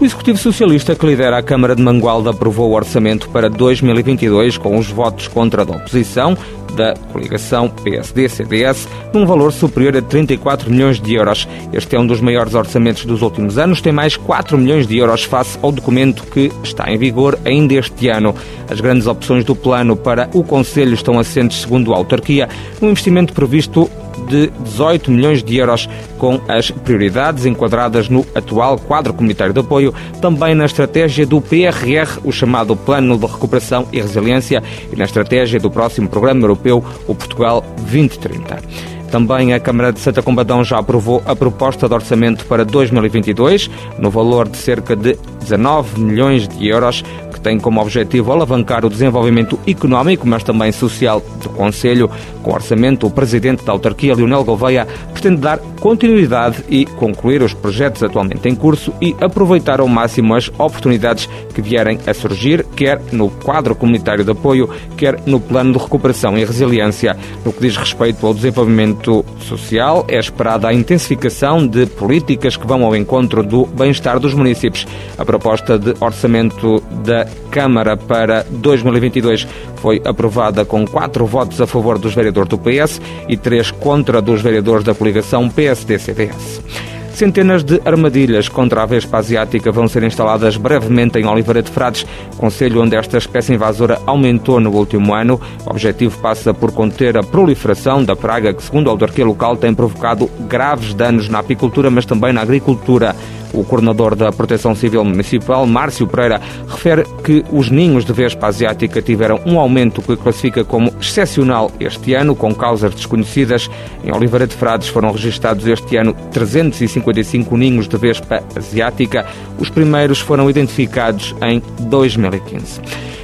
O Executivo Socialista que lidera a Câmara de Mangualda aprovou o orçamento para 2022 com os votos contra da oposição da coligação PSD-CDS num valor superior a 34 milhões de euros. Este é um dos maiores orçamentos dos últimos anos, tem mais 4 milhões de euros face ao documento que está em vigor ainda este ano. As grandes opções do plano para o Conselho estão assentes, segundo a autarquia, no investimento previsto de 18 milhões de euros, com as prioridades enquadradas no atual quadro comunitário de apoio, também na estratégia do PRR, o chamado Plano de Recuperação e Resiliência, e na estratégia do próximo Programa Europeu, o Portugal 2030. Também a Câmara de Santa Combadão já aprovou a proposta de orçamento para 2022, no valor de cerca de 19 milhões de euros, tem como objetivo alavancar o desenvolvimento económico, mas também social do Conselho. Com orçamento, o presidente da autarquia, Leonel Gouveia, pretende dar continuidade e concluir os projetos atualmente em curso e aproveitar ao máximo as oportunidades que vierem a surgir, quer no quadro comunitário de apoio, quer no plano de recuperação e resiliência. No que diz respeito ao desenvolvimento social, é esperada a intensificação de políticas que vão ao encontro do bem-estar dos municípios. A proposta de orçamento da Câmara para 2022 foi aprovada com quatro votos a favor dos vereadores do PS e três contra dos vereadores da coligação PSD-CDS. Centenas de armadilhas contra a Vespa Asiática vão ser instaladas brevemente em Oliveira de Frades, conselho onde esta espécie invasora aumentou no último ano. O objetivo passa por conter a proliferação da praga que, segundo a autarquia local, tem provocado graves danos na apicultura, mas também na agricultura. O coordenador da Proteção Civil Municipal, Márcio Pereira, refere que os ninhos de vespa asiática tiveram um aumento que classifica como excepcional este ano, com causas desconhecidas. Em Oliveira de Frades foram registados este ano 355 ninhos de vespa asiática. Os primeiros foram identificados em 2015.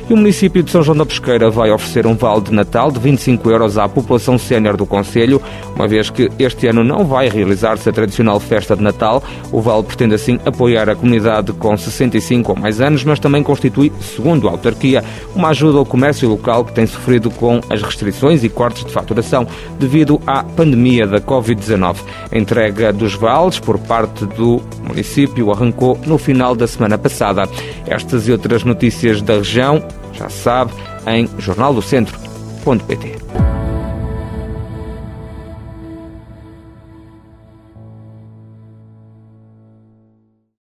E o município de São João da Pesqueira vai oferecer um vale de Natal de 25 euros à população sénior do Conselho, uma vez que este ano não vai realizar-se a tradicional festa de Natal. O vale pretende assim apoiar a comunidade com 65 ou mais anos, mas também constitui, segundo a autarquia, uma ajuda ao comércio local que tem sofrido com as restrições e cortes de faturação devido à pandemia da Covid-19. A entrega dos vales por parte do município arrancou no final da semana passada. Estas e outras notícias da região já sabe, em jornaldocentro.pt.